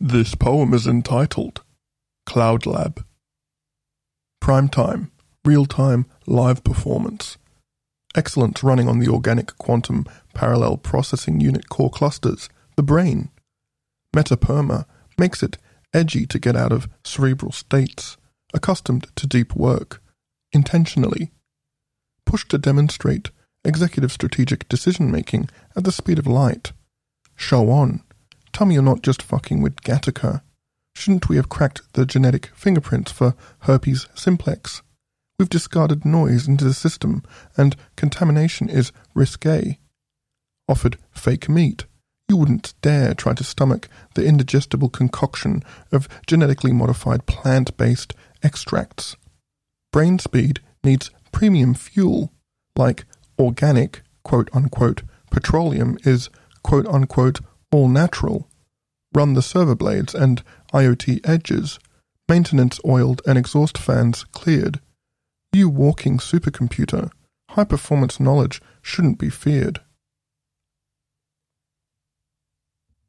This poem is entitled Cloud Lab. Prime time, real time, live performance. Excellence running on the organic quantum parallel processing unit core clusters, the brain. Metaperma makes it edgy to get out of cerebral states, accustomed to deep work, intentionally. Pushed to demonstrate executive strategic decision making at the speed of light. Show on Tell me you're not just fucking with Gattaca. Shouldn't we have cracked the genetic fingerprints for herpes simplex? We've discarded noise into the system, and contamination is risque. Offered fake meat. You wouldn't dare try to stomach the indigestible concoction of genetically modified plant based extracts. Brain speed needs premium fuel, like organic, quote unquote, petroleum is, quote unquote, all natural. Run the server blades and IoT edges, maintenance oiled and exhaust fans cleared. You walking supercomputer, high performance knowledge shouldn't be feared.